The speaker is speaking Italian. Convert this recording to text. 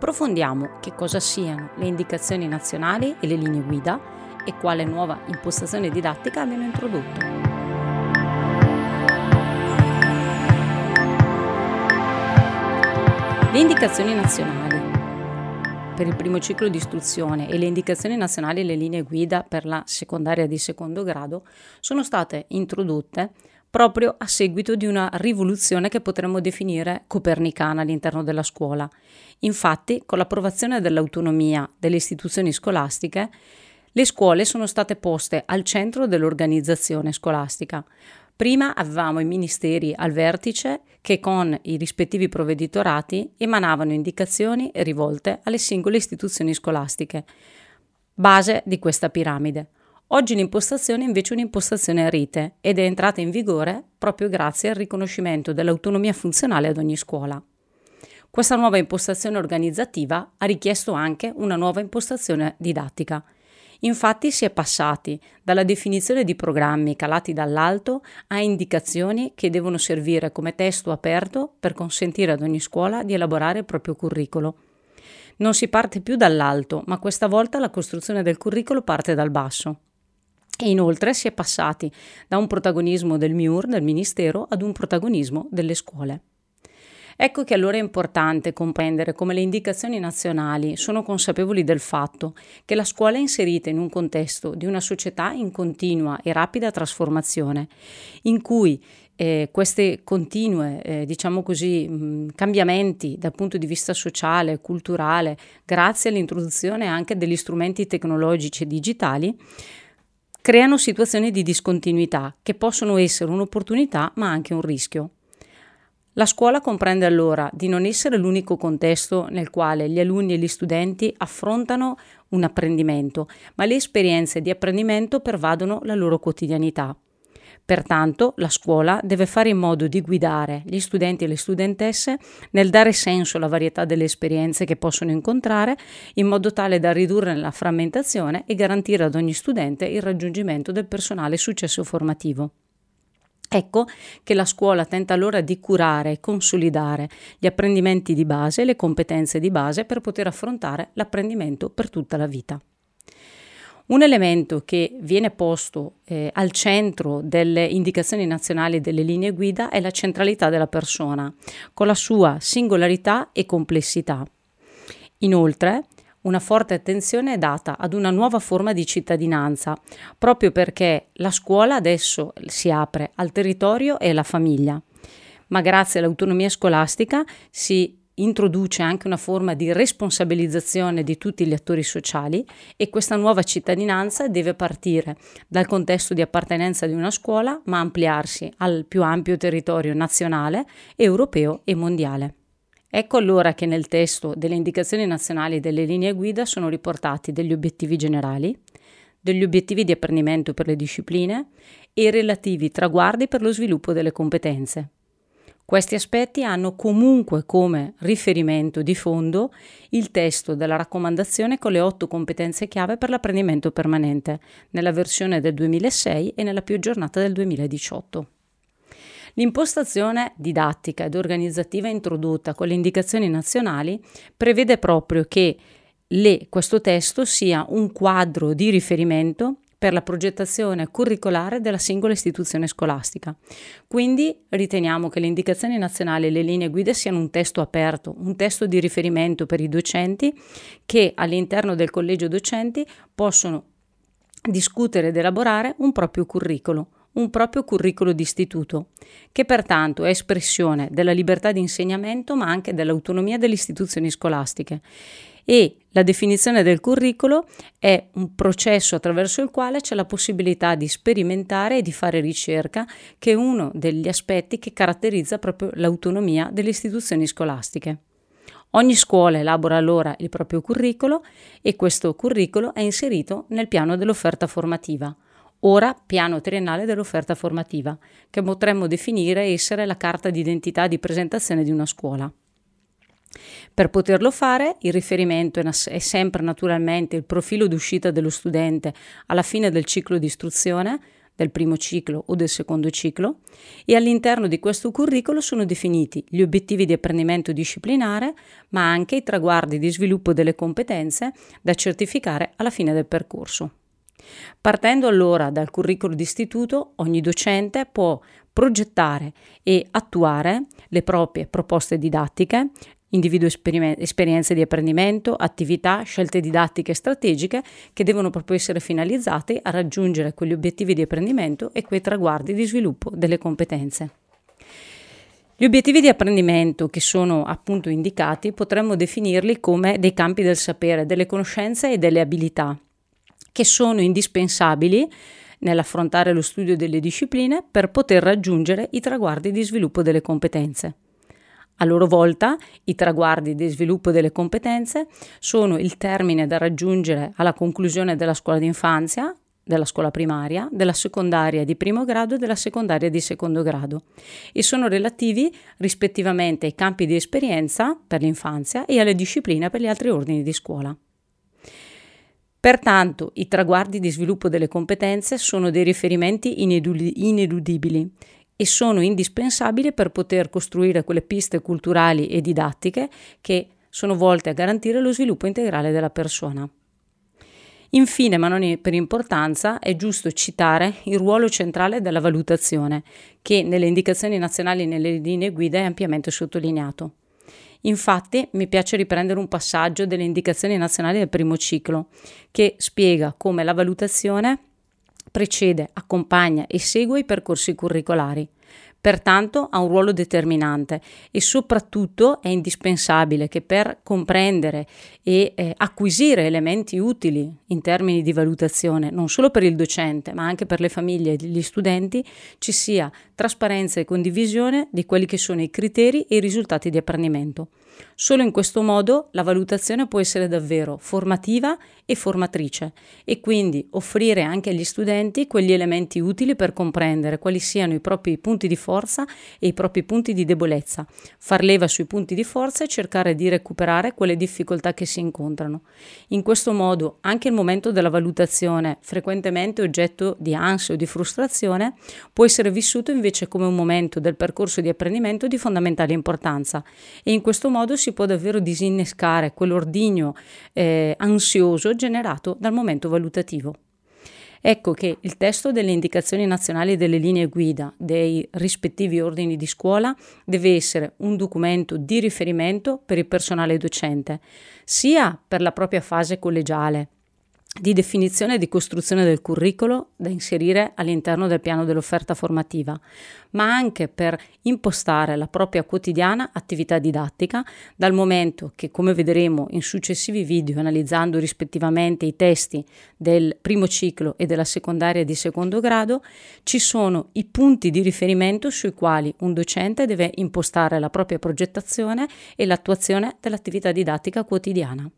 Approfondiamo che cosa siano le indicazioni nazionali e le linee guida e quale nuova impostazione didattica abbiano introdotto. Le indicazioni nazionali per il primo ciclo di istruzione e le indicazioni nazionali e le linee guida per la secondaria di secondo grado sono state introdotte proprio a seguito di una rivoluzione che potremmo definire copernicana all'interno della scuola. Infatti, con l'approvazione dell'autonomia delle istituzioni scolastiche, le scuole sono state poste al centro dell'organizzazione scolastica. Prima avevamo i ministeri al vertice che con i rispettivi provveditorati emanavano indicazioni rivolte alle singole istituzioni scolastiche, base di questa piramide. Oggi l'impostazione è invece un'impostazione a rete ed è entrata in vigore proprio grazie al riconoscimento dell'autonomia funzionale ad ogni scuola. Questa nuova impostazione organizzativa ha richiesto anche una nuova impostazione didattica. Infatti si è passati dalla definizione di programmi calati dall'alto a indicazioni che devono servire come testo aperto per consentire ad ogni scuola di elaborare il proprio curriculum. Non si parte più dall'alto, ma questa volta la costruzione del curriculum parte dal basso. E inoltre si è passati da un protagonismo del MIUR, del Ministero, ad un protagonismo delle scuole. Ecco che allora è importante comprendere come le indicazioni nazionali sono consapevoli del fatto che la scuola è inserita in un contesto di una società in continua e rapida trasformazione, in cui eh, questi continui, eh, diciamo cambiamenti dal punto di vista sociale, culturale, grazie all'introduzione anche degli strumenti tecnologici e digitali, creano situazioni di discontinuità che possono essere un'opportunità ma anche un rischio. La scuola comprende allora di non essere l'unico contesto nel quale gli alunni e gli studenti affrontano un apprendimento, ma le esperienze di apprendimento pervadono la loro quotidianità. Pertanto la scuola deve fare in modo di guidare gli studenti e le studentesse nel dare senso alla varietà delle esperienze che possono incontrare, in modo tale da ridurre la frammentazione e garantire ad ogni studente il raggiungimento del personale successo formativo. Ecco che la scuola tenta allora di curare e consolidare gli apprendimenti di base, le competenze di base per poter affrontare l'apprendimento per tutta la vita. Un elemento che viene posto eh, al centro delle indicazioni nazionali e delle linee guida è la centralità della persona, con la sua singolarità e complessità. Inoltre, una forte attenzione è data ad una nuova forma di cittadinanza, proprio perché la scuola adesso si apre al territorio e alla famiglia, ma grazie all'autonomia scolastica si introduce anche una forma di responsabilizzazione di tutti gli attori sociali e questa nuova cittadinanza deve partire dal contesto di appartenenza di una scuola, ma ampliarsi al più ampio territorio nazionale, europeo e mondiale. Ecco allora che nel testo delle indicazioni nazionali delle linee guida sono riportati degli obiettivi generali, degli obiettivi di apprendimento per le discipline e i relativi traguardi per lo sviluppo delle competenze. Questi aspetti hanno comunque come riferimento di fondo il testo della raccomandazione con le otto competenze chiave per l'apprendimento permanente, nella versione del 2006 e nella più aggiornata del 2018. L'impostazione didattica ed organizzativa introdotta con le indicazioni nazionali prevede proprio che le, questo testo sia un quadro di riferimento per la progettazione curricolare della singola istituzione scolastica. Quindi riteniamo che le indicazioni nazionali e le linee guida siano un testo aperto, un testo di riferimento per i docenti che all'interno del collegio docenti possono discutere ed elaborare un proprio curriculum un proprio curriculum d'istituto, che pertanto è espressione della libertà di insegnamento ma anche dell'autonomia delle istituzioni scolastiche e la definizione del curriculum è un processo attraverso il quale c'è la possibilità di sperimentare e di fare ricerca, che è uno degli aspetti che caratterizza proprio l'autonomia delle istituzioni scolastiche. Ogni scuola elabora allora il proprio curriculum e questo curriculum è inserito nel piano dell'offerta formativa, ora piano triennale dell'offerta formativa, che potremmo definire essere la carta d'identità di presentazione di una scuola. Per poterlo fare, il riferimento è sempre naturalmente il profilo d'uscita dello studente alla fine del ciclo di istruzione, del primo ciclo o del secondo ciclo e all'interno di questo curriculum sono definiti gli obiettivi di apprendimento disciplinare, ma anche i traguardi di sviluppo delle competenze da certificare alla fine del percorso. Partendo allora dal curriculum d'istituto, ogni docente può progettare e attuare le proprie proposte didattiche, individua esperime- esperienze di apprendimento, attività, scelte didattiche strategiche che devono proprio essere finalizzate a raggiungere quegli obiettivi di apprendimento e quei traguardi di sviluppo delle competenze. Gli obiettivi di apprendimento che sono appunto indicati potremmo definirli come dei campi del sapere, delle conoscenze e delle abilità che sono indispensabili nell'affrontare lo studio delle discipline per poter raggiungere i traguardi di sviluppo delle competenze. A loro volta, i traguardi di sviluppo delle competenze sono il termine da raggiungere alla conclusione della scuola d'infanzia, della scuola primaria, della secondaria di primo grado e della secondaria di secondo grado e sono relativi rispettivamente ai campi di esperienza per l'infanzia e alle discipline per gli altri ordini di scuola. Pertanto i traguardi di sviluppo delle competenze sono dei riferimenti ineludibili e sono indispensabili per poter costruire quelle piste culturali e didattiche che sono volte a garantire lo sviluppo integrale della persona. Infine, ma non per importanza, è giusto citare il ruolo centrale della valutazione, che nelle indicazioni nazionali e nelle linee guida è ampiamente sottolineato. Infatti mi piace riprendere un passaggio delle indicazioni nazionali del primo ciclo, che spiega come la valutazione precede, accompagna e segue i percorsi curricolari. Pertanto ha un ruolo determinante e soprattutto è indispensabile che per comprendere e eh, acquisire elementi utili in termini di valutazione, non solo per il docente ma anche per le famiglie e gli studenti, ci sia trasparenza e condivisione di quelli che sono i criteri e i risultati di apprendimento. Solo in questo modo la valutazione può essere davvero formativa e formatrice e quindi offrire anche agli studenti quegli elementi utili per comprendere quali siano i propri punti di forza e i propri punti di debolezza, far leva sui punti di forza e cercare di recuperare quelle difficoltà che si incontrano. In questo modo anche il momento della valutazione, frequentemente oggetto di ansia o di frustrazione, può essere vissuto invece come un momento del percorso di apprendimento di fondamentale importanza e in questo modo si può davvero disinnescare quell'ordigno eh, ansioso generato dal momento valutativo. Ecco che il testo delle indicazioni nazionali delle linee guida dei rispettivi ordini di scuola deve essere un documento di riferimento per il personale docente, sia per la propria fase collegiale, di definizione e di costruzione del curriculum da inserire all'interno del piano dell'offerta formativa, ma anche per impostare la propria quotidiana attività didattica, dal momento che, come vedremo in successivi video analizzando rispettivamente i testi del primo ciclo e della secondaria di secondo grado, ci sono i punti di riferimento sui quali un docente deve impostare la propria progettazione e l'attuazione dell'attività didattica quotidiana.